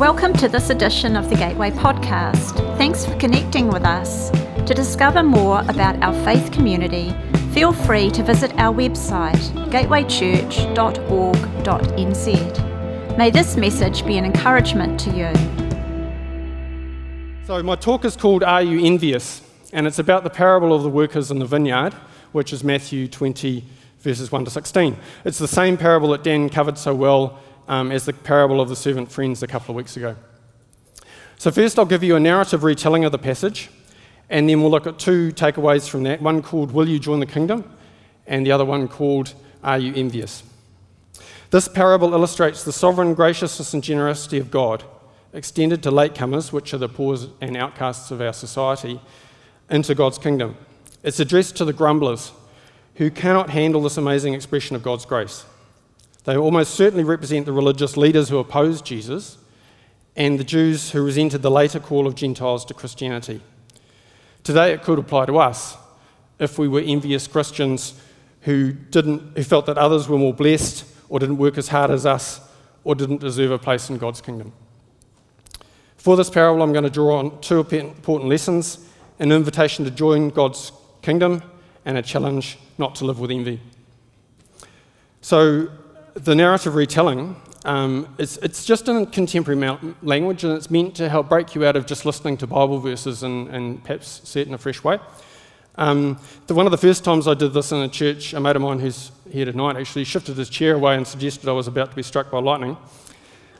Welcome to this edition of the Gateway Podcast. Thanks for connecting with us. To discover more about our faith community, feel free to visit our website, gatewaychurch.org.nz. May this message be an encouragement to you. So, my talk is called Are You Envious? And it's about the parable of the workers in the vineyard, which is Matthew 20, verses 1 to 16. It's the same parable that Dan covered so well um, as the parable of the servant friends a couple of weeks ago. So, first, I'll give you a narrative retelling of the passage, and then we'll look at two takeaways from that one called Will You Join the Kingdom? and the other one called Are You Envious? This parable illustrates the sovereign graciousness and generosity of God, extended to latecomers, which are the poor and outcasts of our society, into God's kingdom. It's addressed to the grumblers who cannot handle this amazing expression of God's grace. They almost certainly represent the religious leaders who opposed Jesus and the Jews who resented the later call of Gentiles to Christianity. Today, it could apply to us if we were envious Christians who, didn't, who felt that others were more blessed or didn't work as hard as us or didn't deserve a place in God's kingdom. For this parable, I'm going to draw on two important lessons an invitation to join God's kingdom and a challenge not to live with envy. So, the narrative retelling, um, it's, it's just in contemporary language and it's meant to help break you out of just listening to Bible verses and, and perhaps see it in a fresh way. Um, the, one of the first times I did this in a church, a mate of mine who's here tonight actually shifted his chair away and suggested I was about to be struck by lightning.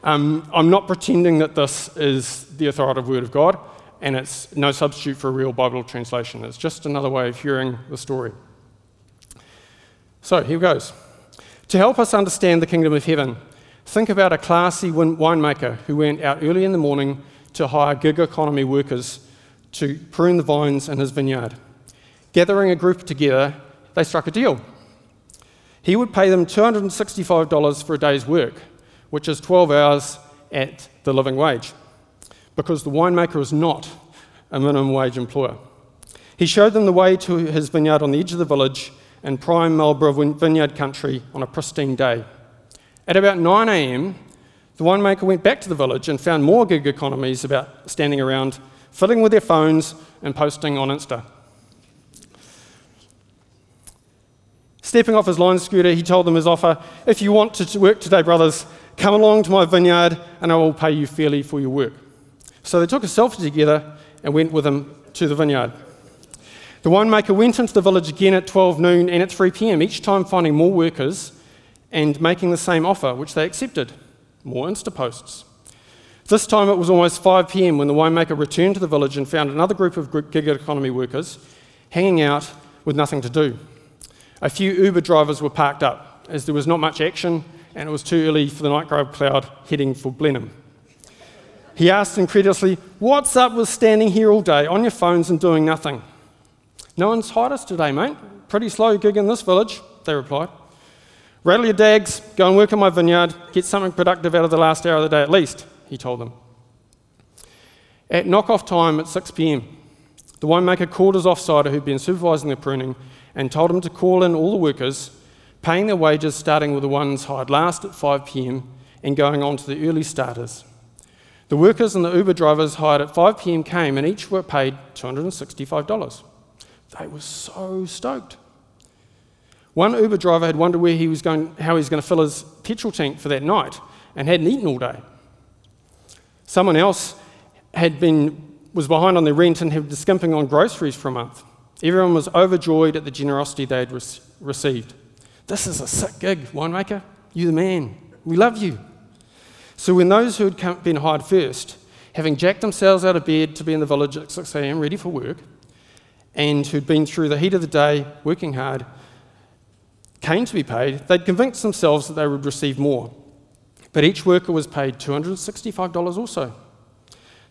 Um, I'm not pretending that this is the authoritative word of God, and it's no substitute for a real Bible translation. It's just another way of hearing the story. So here goes. To help us understand the kingdom of heaven, think about a classy winemaker who went out early in the morning to hire gig economy workers to prune the vines in his vineyard. Gathering a group together, they struck a deal. He would pay them $265 for a day's work, which is 12 hours at the living wage, because the winemaker is not a minimum wage employer. He showed them the way to his vineyard on the edge of the village in prime Marlborough vineyard country on a pristine day. At about 9 a.m., the winemaker went back to the village and found more gig economies about standing around, fiddling with their phones and posting on Insta. Stepping off his Lime scooter, he told them his offer If you want to work today, brothers, come along to my vineyard and I will pay you fairly for your work. So they took a selfie together and went with him to the vineyard. The winemaker went into the village again at 12 noon and at 3 pm, each time finding more workers and making the same offer, which they accepted more Insta posts. This time it was almost 5 pm when the winemaker returned to the village and found another group of gig economy workers hanging out with nothing to do. A few Uber drivers were parked up as there was not much action and it was too early for the nightclub cloud heading for Blenheim. He asked incredulously, What's up with standing here all day on your phones and doing nothing? No one's hired us today, mate. Pretty slow gig in this village, they replied. Rattle your dags, go and work in my vineyard, get something productive out of the last hour of the day at least, he told them. At knock-off time at 6 pm, the winemaker called his offsider who'd been supervising the pruning and told him to call in all the workers, paying their wages starting with the ones hired last at 5 pm and going on to the early starters. The workers and the Uber drivers hired at 5 pm came and each were paid $265. They were so stoked. One Uber driver had wondered where he was going, how he was going to fill his petrol tank for that night and hadn't eaten all day. Someone else had been, was behind on their rent and had been skimping on groceries for a month. Everyone was overjoyed at the generosity they had re- received. This is a sick gig, winemaker. You the man. We love you. So when those who had come, been hired first, having jacked themselves out of bed to be in the village at 6 a.m. ready for work, and who'd been through the heat of the day working hard came to be paid, they'd convinced themselves that they would receive more. But each worker was paid $265 also.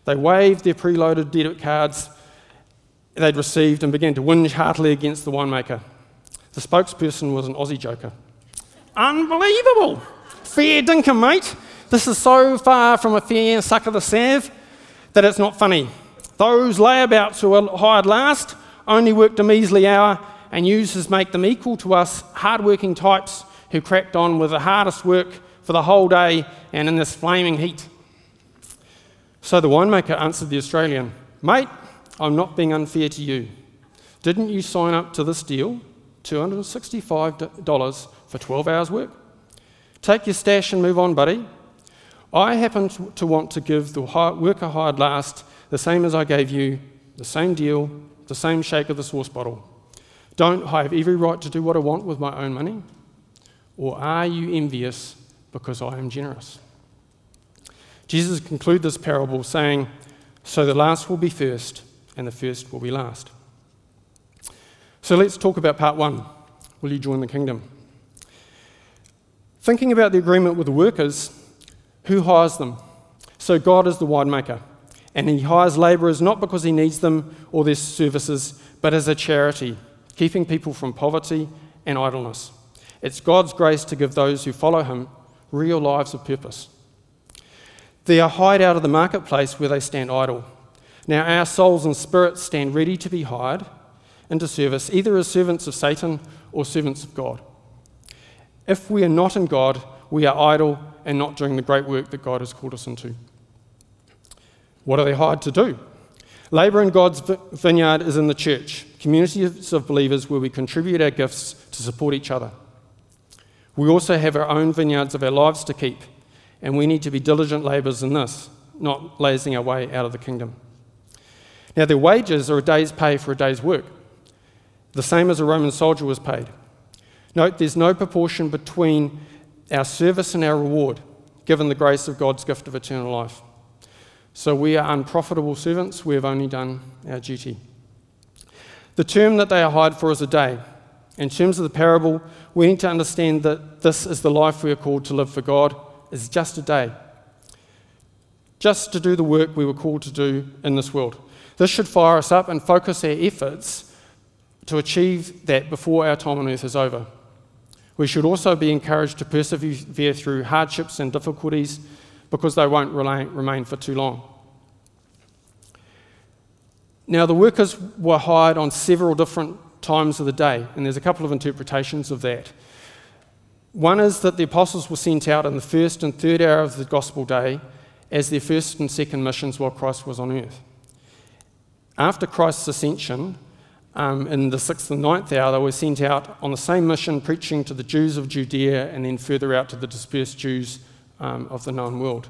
They waved their preloaded debit cards they'd received and began to whinge heartily against the winemaker. The spokesperson was an Aussie joker. Unbelievable! Fair dinkum, mate. This is so far from a fair suck of the sav that it's not funny. Those layabouts who were hired last only worked a measly hour, and users make them equal to us hard-working types who cracked on with the hardest work for the whole day and in this flaming heat. So the winemaker answered the Australian, Mate, I'm not being unfair to you. Didn't you sign up to this deal? $265 for 12 hours' work? Take your stash and move on, buddy. I happen to want to give the worker hired last the same as I gave you, the same deal, the same shake of the sauce bottle. Don't I have every right to do what I want with my own money? Or are you envious because I am generous? Jesus concludes this parable saying, So the last will be first, and the first will be last. So let's talk about part one. Will you join the kingdom? Thinking about the agreement with the workers, who hires them? So God is the winemaker, and He hires labourers not because He needs them or their services, but as a charity, keeping people from poverty and idleness. It's God's grace to give those who follow Him real lives of purpose. They are hired out of the marketplace where they stand idle. Now, our souls and spirits stand ready to be hired into service, either as servants of Satan or servants of God. If we are not in God, we are idle and not doing the great work that God has called us into. What are they hired to do? Labour in God's vineyard is in the church, communities of believers where we contribute our gifts to support each other. We also have our own vineyards of our lives to keep, and we need to be diligent labourers in this, not lazing our way out of the kingdom. Now, their wages are a day's pay for a day's work, the same as a Roman soldier was paid. Note there's no proportion between our service and our reward, given the grace of God's gift of eternal life. So we are unprofitable servants, we have only done our duty. The term that they are hired for is a day. In terms of the parable, we need to understand that this is the life we are called to live for God, is just a day. Just to do the work we were called to do in this world. This should fire us up and focus our efforts to achieve that before our time on earth is over. We should also be encouraged to persevere through hardships and difficulties because they won't remain for too long. Now, the workers were hired on several different times of the day, and there's a couple of interpretations of that. One is that the apostles were sent out in the first and third hour of the gospel day as their first and second missions while Christ was on earth. After Christ's ascension, um, in the sixth and ninth hour, they were sent out on the same mission, preaching to the Jews of Judea and then further out to the dispersed Jews um, of the known world.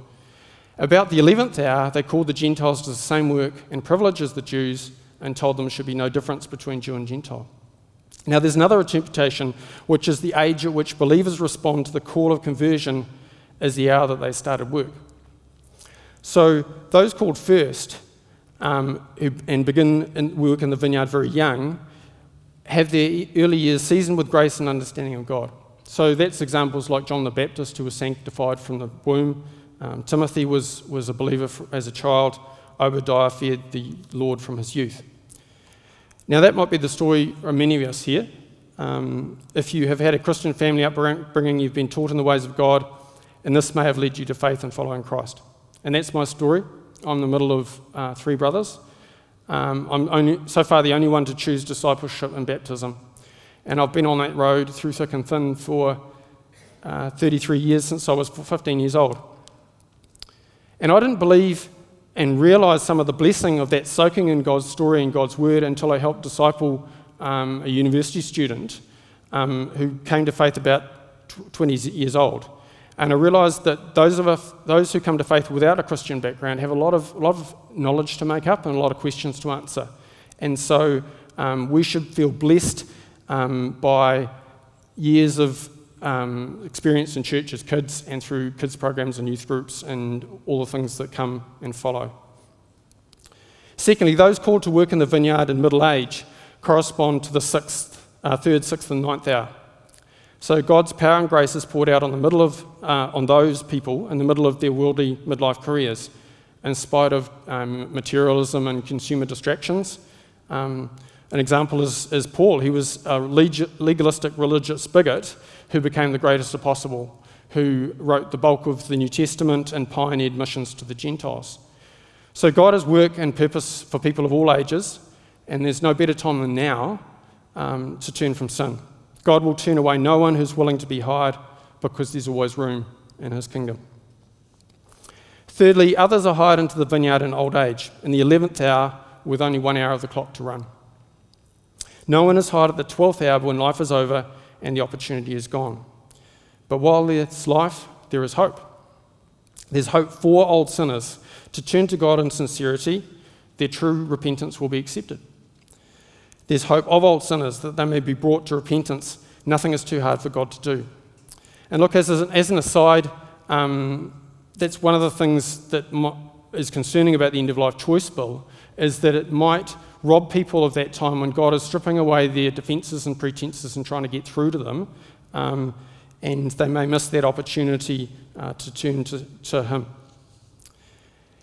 About the eleventh hour, they called the Gentiles to the same work and privilege as the Jews and told them there should be no difference between Jew and Gentile. Now, there's another interpretation, which is the age at which believers respond to the call of conversion as the hour that they started work. So, those called first um, who, and begin in work in the vineyard very young have their early years seasoned with grace and understanding of God. So that's examples like John the Baptist, who was sanctified from the womb. Um, Timothy was, was a believer for, as a child. Obadiah feared the Lord from his youth. Now, that might be the story of many of us here. Um, if you have had a Christian family upbringing, you've been taught in the ways of God, and this may have led you to faith and following Christ. And that's my story. I'm the middle of uh, three brothers. Um, I'm only, so far the only one to choose discipleship and baptism. And I've been on that road through thick and thin for uh, 33 years since I was 15 years old. And I didn't believe and realize some of the blessing of that soaking in God's story and God's word until I helped disciple um, a university student um, who came to faith about 20 years old. And I realised that those, of us, those who come to faith without a Christian background have a lot, of, a lot of knowledge to make up and a lot of questions to answer. And so um, we should feel blessed um, by years of um, experience in church as kids and through kids' programs and youth groups and all the things that come and follow. Secondly, those called to work in the vineyard in middle age correspond to the sixth, uh, third, sixth, and ninth hour. So God's power and grace is poured out on the middle of uh, on those people in the middle of their worldly midlife careers, in spite of um, materialism and consumer distractions. Um, an example is, is Paul. He was a legalistic religious bigot who became the greatest apostle, who wrote the bulk of the New Testament and pioneered missions to the Gentiles. So God has work and purpose for people of all ages, and there's no better time than now um, to turn from sin. God will turn away no one who's willing to be hired because there's always room in his kingdom. Thirdly, others are hired into the vineyard in old age, in the 11th hour, with only one hour of the clock to run. No one is hired at the 12th hour when life is over and the opportunity is gone. But while there's life, there is hope. There's hope for old sinners to turn to God in sincerity, their true repentance will be accepted. There's hope of old sinners that they may be brought to repentance. Nothing is too hard for God to do. And look, as, an, as an aside, um, that's one of the things that is concerning about the end of life choice bill is that it might rob people of that time when God is stripping away their defences and pretences and trying to get through to them, um, and they may miss that opportunity uh, to turn to, to Him.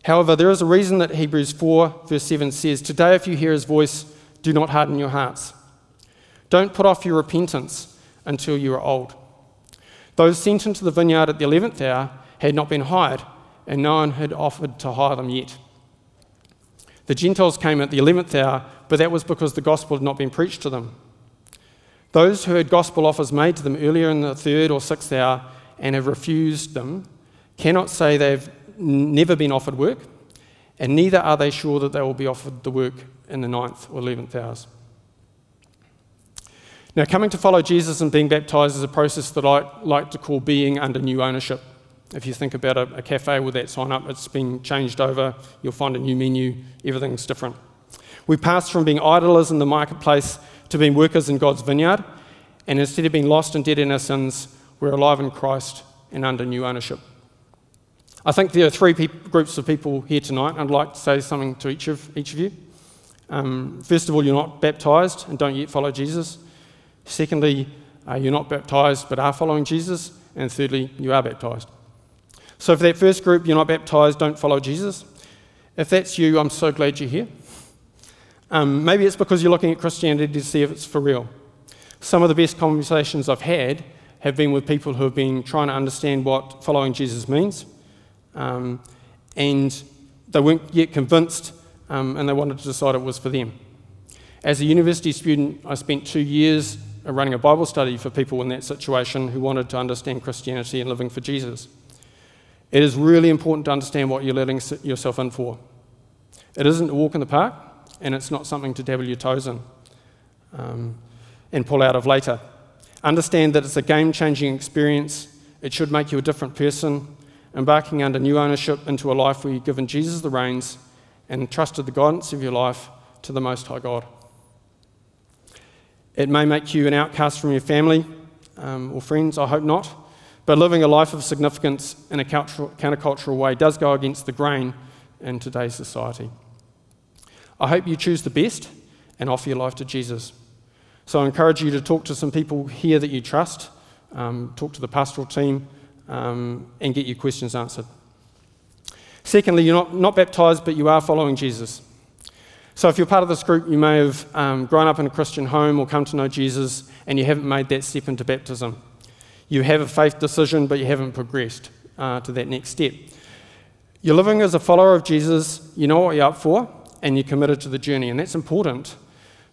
However, there is a reason that Hebrews 4, verse 7 says, Today, if you hear His voice, do not harden your hearts. Don't put off your repentance until you are old. Those sent into the vineyard at the 11th hour had not been hired, and no one had offered to hire them yet. The Gentiles came at the 11th hour, but that was because the gospel had not been preached to them. Those who had gospel offers made to them earlier in the third or sixth hour and have refused them cannot say they've never been offered work, and neither are they sure that they will be offered the work in the ninth or eleventh hours. Now, coming to follow Jesus and being baptized is a process that I like to call being under new ownership. If you think about a, a, cafe with that sign up, it's been changed over. You'll find a new menu, everything's different. We passed from being idlers in the marketplace to being workers in God's vineyard, and instead of being lost and dead in our sins, we're alive in Christ and under new ownership. I think there are three pe- groups of people here tonight. I'd like to say something to each of, each of you. Um, first of all, you're not baptized and don't yet follow Jesus. Secondly, uh, you're not baptized but are following Jesus. And thirdly, you are baptized. So, for that first group, you're not baptized, don't follow Jesus. If that's you, I'm so glad you're here. Um, maybe it's because you're looking at Christianity to see if it's for real. Some of the best conversations I've had have been with people who have been trying to understand what following Jesus means, um, and they weren't yet convinced, um, and they wanted to decide it was for them. As a university student, I spent two years running a Bible study for people in that situation who wanted to understand Christianity and living for Jesus. It is really important to understand what you're letting yourself in for. It isn't a walk in the park, and it's not something to dabble your toes in um, and pull out of later. Understand that it's a game changing experience. It should make you a different person, embarking under new ownership into a life where you've given Jesus the reins and trusted the guidance of your life to the Most High God. It may make you an outcast from your family um, or friends, I hope not. But living a life of significance in a countercultural way does go against the grain in today's society. I hope you choose the best and offer your life to Jesus. So I encourage you to talk to some people here that you trust, um, talk to the pastoral team, um, and get your questions answered. Secondly, you're not, not baptized, but you are following Jesus. So if you're part of this group, you may have um, grown up in a Christian home or come to know Jesus, and you haven't made that step into baptism you have a faith decision, but you haven't progressed uh, to that next step. You're living as a follower of Jesus, you know what you're up for, and you're committed to the journey. And that's important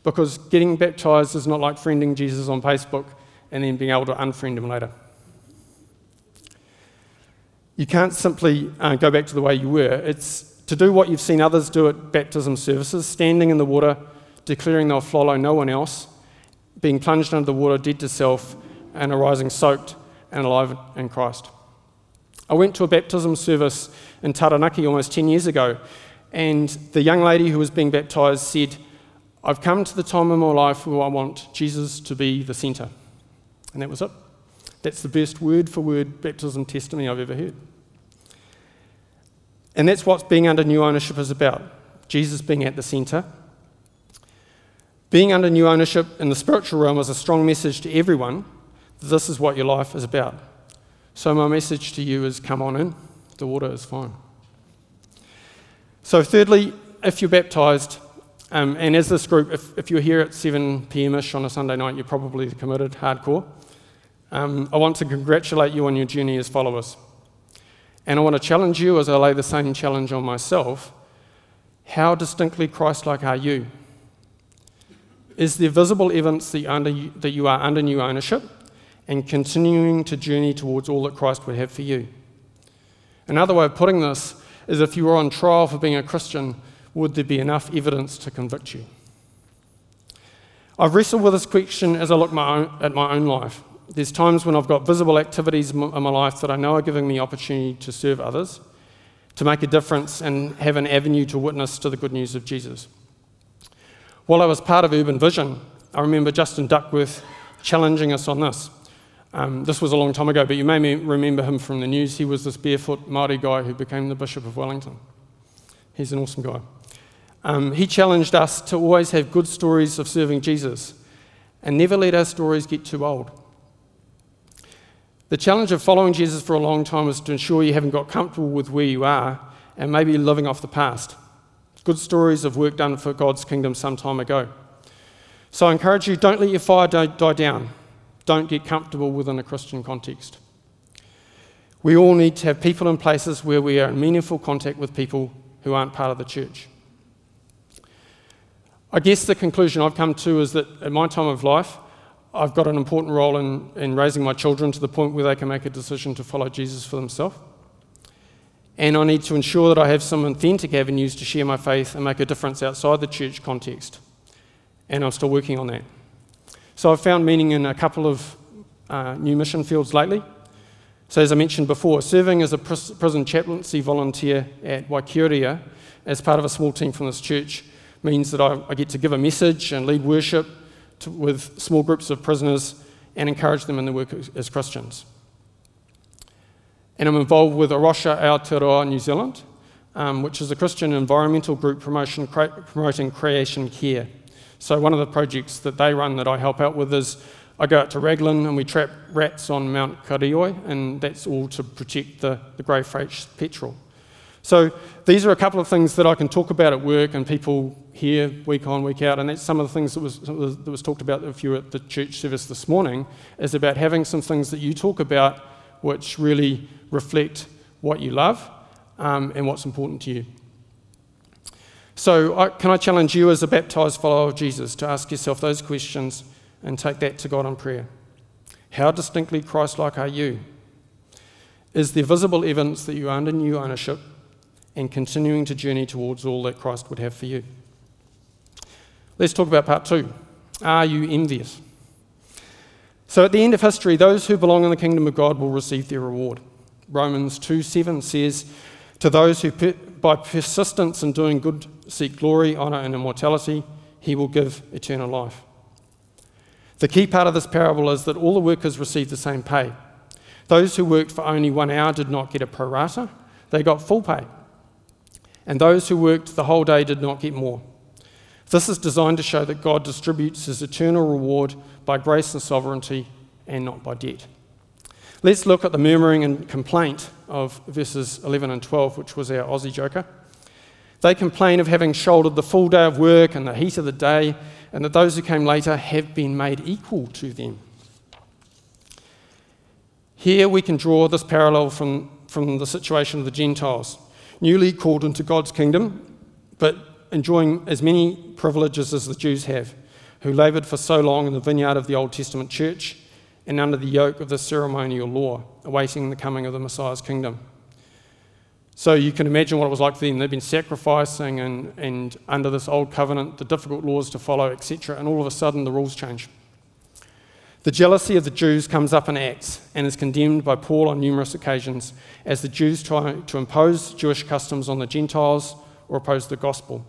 because getting baptized is not like friending Jesus on Facebook and then being able to unfriend him later. You can't simply uh, go back to the way you were. It's to do what you've seen others do at baptism services, standing in the water, declaring they'll follow no one else, being plunged under the water, dead to self, and arising soaked and alive in Christ. I went to a baptism service in Taranaki almost 10 years ago, and the young lady who was being baptized said, I've come to the time in my life where I want Jesus to be the centre. And that was it. That's the best word for word baptism testimony I've ever heard. And that's what being under new ownership is about Jesus being at the centre. Being under new ownership in the spiritual realm is a strong message to everyone this is what your life is about. So, my message to you is come on in, the water is fine. So, thirdly, if you're baptized, um, and as this group, if, if you're here at 7 pm ish on a Sunday night, you're probably committed hardcore. Um, I want to congratulate you on your journey as followers. And I want to challenge you as I lay the same challenge on myself. How distinctly Christ like are you? Is there visible evidence that, under, that you are under new ownership? And continuing to journey towards all that Christ would have for you. Another way of putting this is if you were on trial for being a Christian, would there be enough evidence to convict you? I've wrestled with this question as I look my own, at my own life. There's times when I've got visible activities in my life that I know are giving me opportunity to serve others, to make a difference, and have an avenue to witness to the good news of Jesus. While I was part of Urban Vision, I remember Justin Duckworth challenging us on this. Um, this was a long time ago, but you may remember him from the news. He was this barefoot Māori guy who became the Bishop of Wellington. He's an awesome guy. Um, he challenged us to always have good stories of serving Jesus and never let our stories get too old. The challenge of following Jesus for a long time is to ensure you haven't got comfortable with where you are and maybe living off the past. Good stories of work done for God's kingdom some time ago. So I encourage you don't let your fire die down. Don't get comfortable within a Christian context. We all need to have people and places where we are in meaningful contact with people who aren't part of the church. I guess the conclusion I've come to is that at my time of life, I've got an important role in, in raising my children to the point where they can make a decision to follow Jesus for themselves. And I need to ensure that I have some authentic avenues to share my faith and make a difference outside the church context. And I'm still working on that. So I've found meaning in a couple of uh, new mission fields lately. So, as I mentioned before, serving as a prison chaplaincy volunteer at Waikeria as part of a small team from this church means that I, I get to give a message and lead worship to, with small groups of prisoners and encourage them in their work as, Christians. And I'm involved with A Rocha Aotearoa New Zealand, um, which is a Christian environmental group promoting creation care. So, one of the projects that they run that I help out with is I go out to Raglan and we trap rats on Mount Karioi, and that's all to protect the, the grey-faced petrel. So these are a couple of things that I can talk about at work and people hear week on, week out, and that's some of the things that was, that was talked about if you were at the church service this morning, is about having some things that you talk about which really reflect what you love um, and what's important to you. So, I, can I challenge you as a baptized follower of Jesus to ask yourself those questions and take that to God in prayer? How distinctly Christ like are you? Is there visible evidence that you are under new ownership and continuing to journey towards all that Christ would have for you. Let's talk about part two. Are you envious? So, at the end of history, those who belong in the kingdom of God will receive their reward. Romans 2 7 says, To those who by persistence in doing good seek glory, honour, and immortality, he will give eternal life. The key part of this parable is that all the workers received the same pay. Those who worked for only one hour did not get a pro rata, they got full pay and those who worked the whole day did not get more. This is designed to show that God distributes his eternal reward by grace and sovereignty and not by debt. Let's look at the murmuring and complaint of verses 11 and 12, which was our Aussie joker. They complain of having shouldered the full day of work and the heat of the day, and that those who came later have been made equal to them. Here we can draw this parallel from, from the situation of the Gentiles newly called into God's kingdom, but enjoying as many privileges as the Jews have, who laboured for so long in the vineyard of the Old Testament church and under the yoke of the ceremonial law, awaiting the coming of the Messiah's kingdom. So you can imagine what it was like for them. They've been sacrificing and, and under this old covenant, the difficult laws to follow, etc., and all of a sudden the rules change. The jealousy of the Jews comes up in Acts and is condemned by Paul on numerous occasions as the Jews try to impose Jewish customs on the Gentiles or oppose the gospel.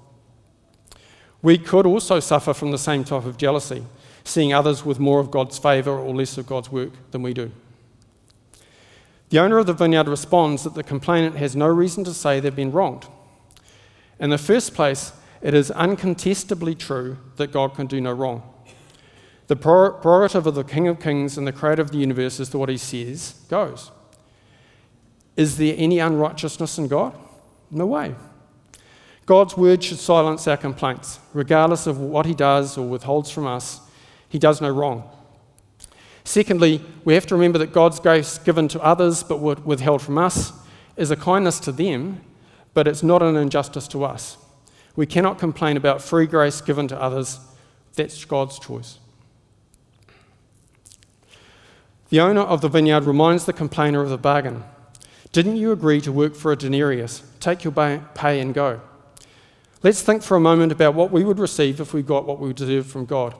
We could also suffer from the same type of jealousy, seeing others with more of God's favour or less of God's work than we do. The owner of the vineyard responds that the complainant has no reason to say they've been wronged. In the first place, it is uncontestably true that God can do no wrong. The prerogative of the King of Kings and the Creator of the universe is that what he says goes. Is there any unrighteousness in God? No way. God's word should silence our complaints. Regardless of what he does or withholds from us, he does no wrong. Secondly, we have to remember that God's grace given to others but withheld from us is a kindness to them, but it's not an injustice to us. We cannot complain about free grace given to others. That's God's choice. The owner of the vineyard reminds the complainer of the bargain. Didn't you agree to work for a denarius? Take your pay and go. Let's think for a moment about what we would receive if we got what we deserve from God.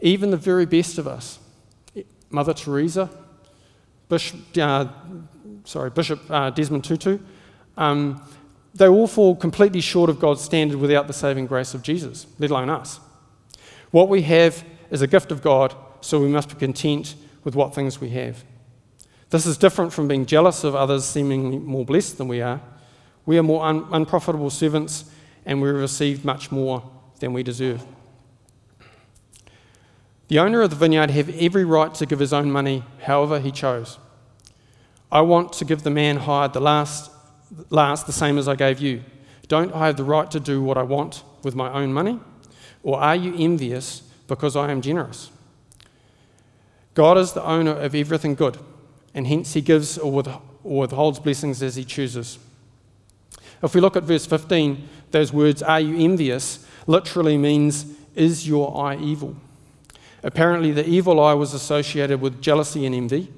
Even the very best of us, Mother Teresa, Bishop, uh, sorry, Bishop uh, Desmond Tutu, um, they all fall completely short of God's standard without the saving grace of Jesus, let alone us. What we have is a gift of God, so we must be content with what things we have. This is different from being jealous of others seemingly more blessed than we are. We are more un- unprofitable servants, and we receive much more than we deserve. The owner of the vineyard had every right to give his own money however he chose. I want to give the man hired the last, last the same as I gave you. Don't I have the right to do what I want with my own money? Or are you envious because I am generous? God is the owner of everything good, and hence he gives or withholds blessings as he chooses. If we look at verse 15, those words, are you envious, literally means, is your eye evil? Apparently, the evil eye was associated with jealousy and envy,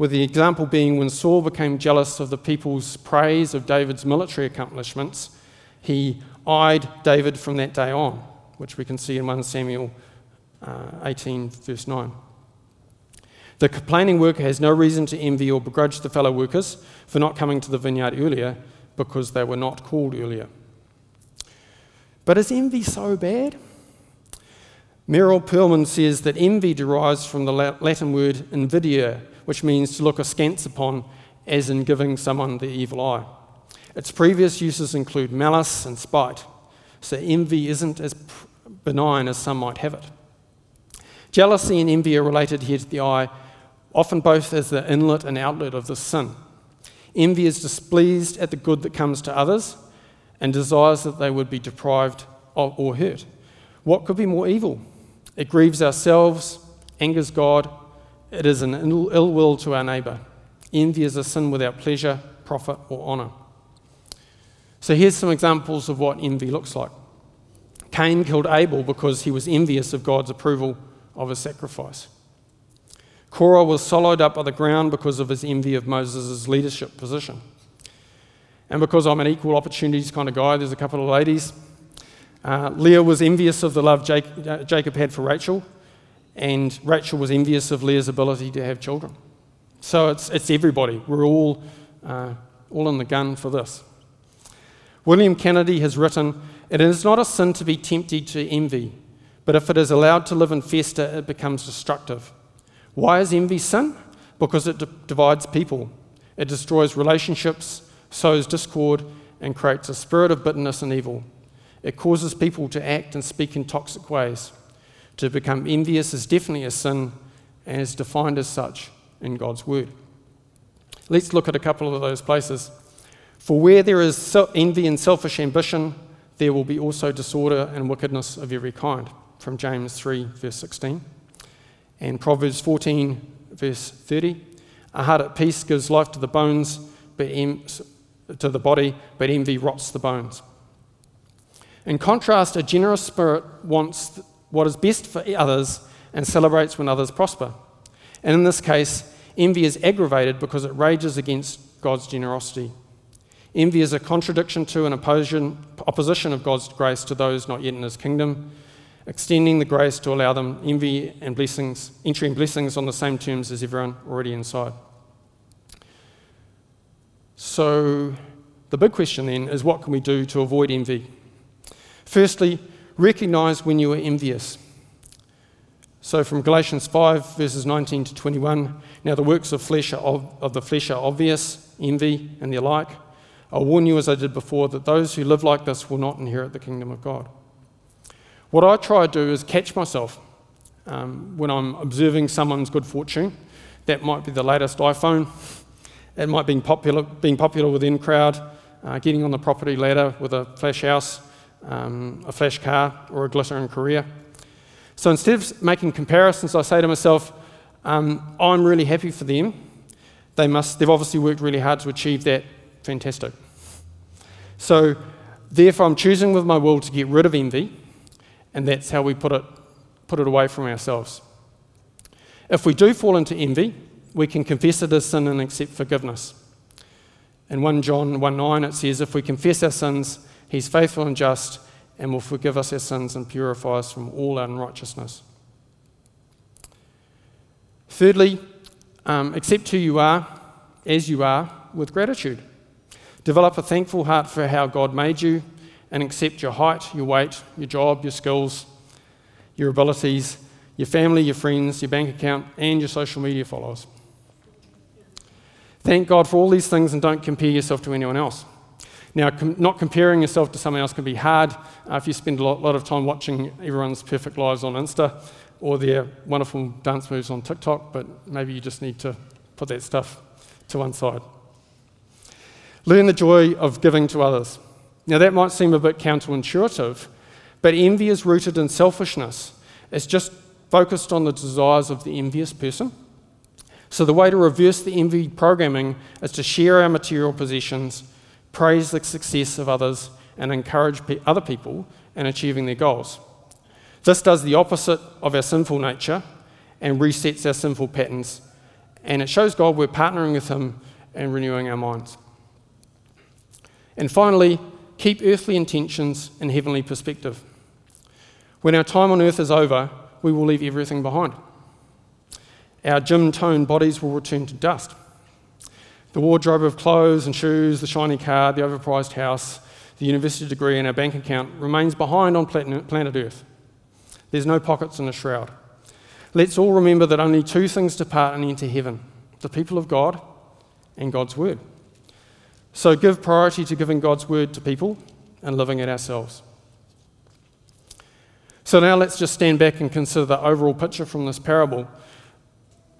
with the example being when Saul became jealous of the people's praise of David's military accomplishments, he eyed David from that day on, which we can see in 1 Samuel uh, 18, verse 9. The complaining worker has no reason to envy or begrudge the fellow workers for not coming to the vineyard earlier because they were not called earlier. But is envy so bad? Merrill Perlman says that envy derives from the Latin word invidia, which means to look askance upon, as in giving someone the evil eye. Its previous uses include malice and spite, so envy isn't as benign as some might have it. Jealousy and envy are related here to the eye often both as the inlet and outlet of the sin. Envy is displeased at the good that comes to others and desires that they would be deprived of or hurt. What could be more evil? It grieves ourselves, angers God, it is an ill will to our neighbour. Envy is a sin without pleasure, profit, or honour. So here's some examples of what envy looks like. Cain killed Abel because he was envious of God's approval of his sacrifice. Korah was swallowed up by the ground because of his envy of Moses' leadership position. And because I'm an equal opportunities kind of guy, there's a couple of ladies. Uh, Leah was envious of the love uh, Jacob had for Rachel, and Rachel was envious of Leah's ability to have children. So it's, it's everybody. We're all, uh, all in the gun for this. William Kennedy has written It is not a sin to be tempted to envy, but if it is allowed to live and fester, it becomes destructive. Why is envy sin? Because it d- divides people, it destroys relationships, sows discord, and creates a spirit of bitterness and evil. It causes people to act and speak in toxic ways. To become envious is definitely a sin and is defined as such in God's Word. Let's look at a couple of those places. For where there is envy and selfish ambition, there will be also disorder and wickedness of every kind. From James 3, verse 16. And Proverbs 14, verse 30 A heart at peace gives life to the bones, but em- to the body, but envy rots the bones. In contrast, a generous spirit wants what is best for others and celebrates when others prosper. And in this case, envy is aggravated because it rages against God's generosity. Envy is a contradiction to and opposition, of God's grace to those not yet in his kingdom extending the grace to allow them envy and blessings, entry and blessings on the same terms as everyone already inside. So, the big question then is what can we do to avoid envy? Firstly, recognize when you are envious. So, from Galatians 5, verses 19 to 21, now the works of, flesh of, of the flesh are obvious envy and the like. I warn you, as I did before, that those who live like this will not inherit the kingdom of God. What I try to do is catch myself um, when I'm observing someone's good fortune. That might be the latest iPhone. It might be popular, being popular within crowd, uh, getting on the property ladder with a flash house, um, a flash car, or a glittering career. So instead of making comparisons, I say to myself, um, I'm really happy for them. They must, they've obviously worked really hard to achieve that. Fantastic. So, therefore, I'm choosing with my will to get rid of envy and that's how we put it, put it away from ourselves. If we do fall into envy, we can confess it as sin and accept forgiveness. In 1 John 1 9, it says, If we confess our sins, he's faithful and just and will forgive us our sins and purify us from all unrighteousness. Thirdly, um, accept who you are as you are with gratitude. Develop a thankful heart for how God made you and accept your height, your weight, your job, your skills, your abilities, your family, your friends, your bank account, and your social media followers. Thank God for all these things and don't compare yourself to anyone else. Now, com- not comparing yourself to someone else can be hard uh, if you spend a lot, lot, of time watching everyone's perfect lives on Insta or their wonderful dance moves on TikTok, but maybe you just need to put that stuff to one side. Learn the joy of giving to others. Now, that might seem a bit counterintuitive, but envy is rooted in selfishness. It's just focused on the desires of the envious person. So, the way to reverse the envy programming is to share our material possessions, praise the success of others, and encourage pe- other people in achieving their goals. This does the opposite of our sinful nature and resets our sinful patterns, and it shows God we're partnering with Him and renewing our minds. And finally, keep earthly intentions in heavenly perspective. When our time on earth is over, we will leave everything behind. Our gym toned bodies will return to dust. The wardrobe of clothes and shoes, the shiny car, the overpriced house, the university degree, and our bank account remains behind on planet Earth. There's no pockets in a shroud. Let's all remember that only two things depart and enter heaven the people of God and God's Word. So give priority to giving God's Word to people and living it ourselves. So now let's just stand back and consider the overall picture from this parable.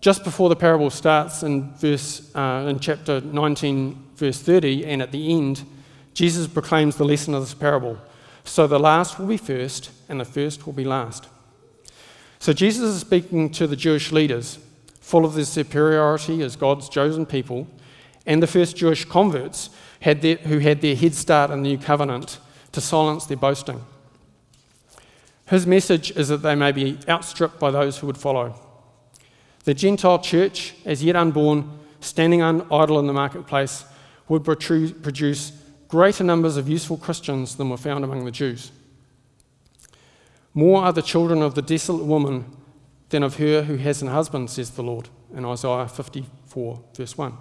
Just before the parable starts in, verse, uh, in chapter 19, verse 30, and at the end, Jesus proclaims the lesson of this parable. So the last will be first, and the first will be last. So Jesus is speaking to the Jewish leaders, full of their superiority as God's chosen people, and the first Jewish converts had their, who had their head start in the new covenant to silence their boasting. His message is that they may be outstripped by those who would follow. The Gentile church, as yet unborn, standing idle in the marketplace, would produce greater numbers of useful Christians than were found among the Jews. More are the children of the desolate woman than of her who has an husband, says the Lord, in Isaiah 54, verse 1.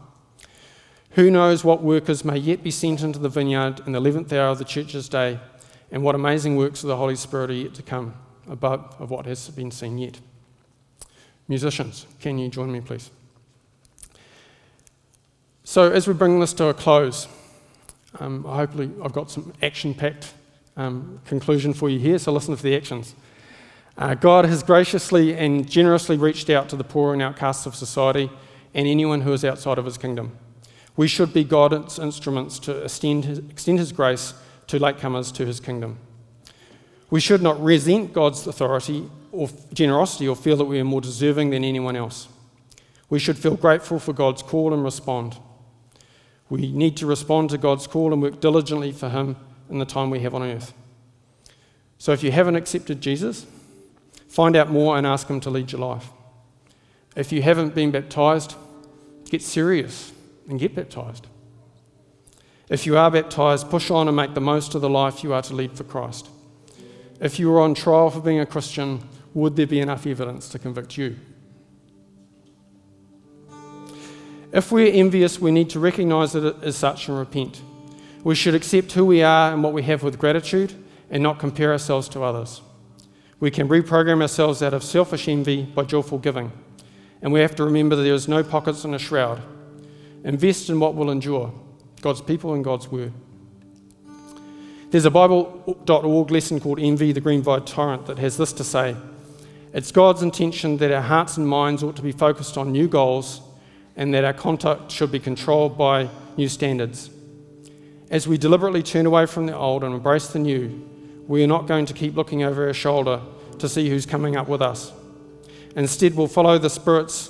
Who knows what workers may yet be sent into the vineyard in the 11th hour of the church's day, and what amazing works of the Holy Spirit are yet to come, above of what has been seen yet. Musicians, can you join me, please? So, as we bring this to a close, um, hopefully, I've got some action packed um, conclusion for you here, so listen for the actions. Uh, God has graciously and generously reached out to the poor and outcasts of society and anyone who is outside of his kingdom. We should be God's instruments to extend his, extend his grace to latecomers to his kingdom. We should not resent God's authority or generosity or feel that we are more deserving than anyone else. We should feel grateful for God's call and respond. We need to respond to God's call and work diligently for Him in the time we have on earth. So if you haven't accepted Jesus, find out more and ask Him to lead your life. If you haven't been baptized, get serious and get baptized. If you are baptized, push on and make the most of the life you are to lead for Christ. If you are on trial for being a Christian, would there be enough evidence to convict you? If we're envious, we need to recognize it as such and repent. We should accept who we are and what we have with gratitude and not compare ourselves to others. We can reprogram ourselves out of selfish envy by joyful giving. And we have to remember that there is no pockets in a shroud. Invest in what will endure God's people and God's word. There's a Bible.org lesson called Envy, the Green Vine Tyrant, that has this to say It's God's intention that our hearts and minds ought to be focused on new goals and that our conduct should be controlled by new standards. As we deliberately turn away from the old and embrace the new, we are not going to keep looking over our shoulder to see who's coming up with us. Instead, we'll follow the Spirit's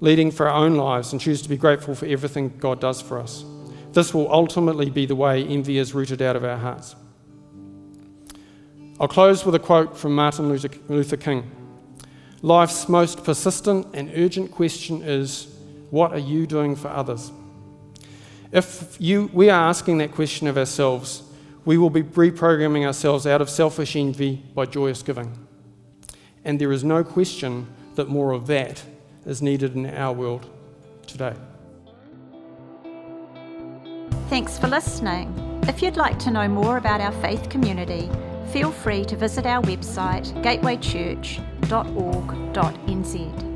leading for our own lives and choose to be grateful for everything God does for us. This will ultimately be the way envy is rooted out of our hearts. I'll close with a quote from Martin Luther King Life's most persistent and urgent question is what are you doing for others? If you, we are asking that question of ourselves, we will be reprogramming ourselves out of selfish envy by joyous giving. And there is no question that more of that is needed in our world today. Thanks for listening. If you'd like to know more about our faith community, feel free to visit our website gatewaychurch.org.nz.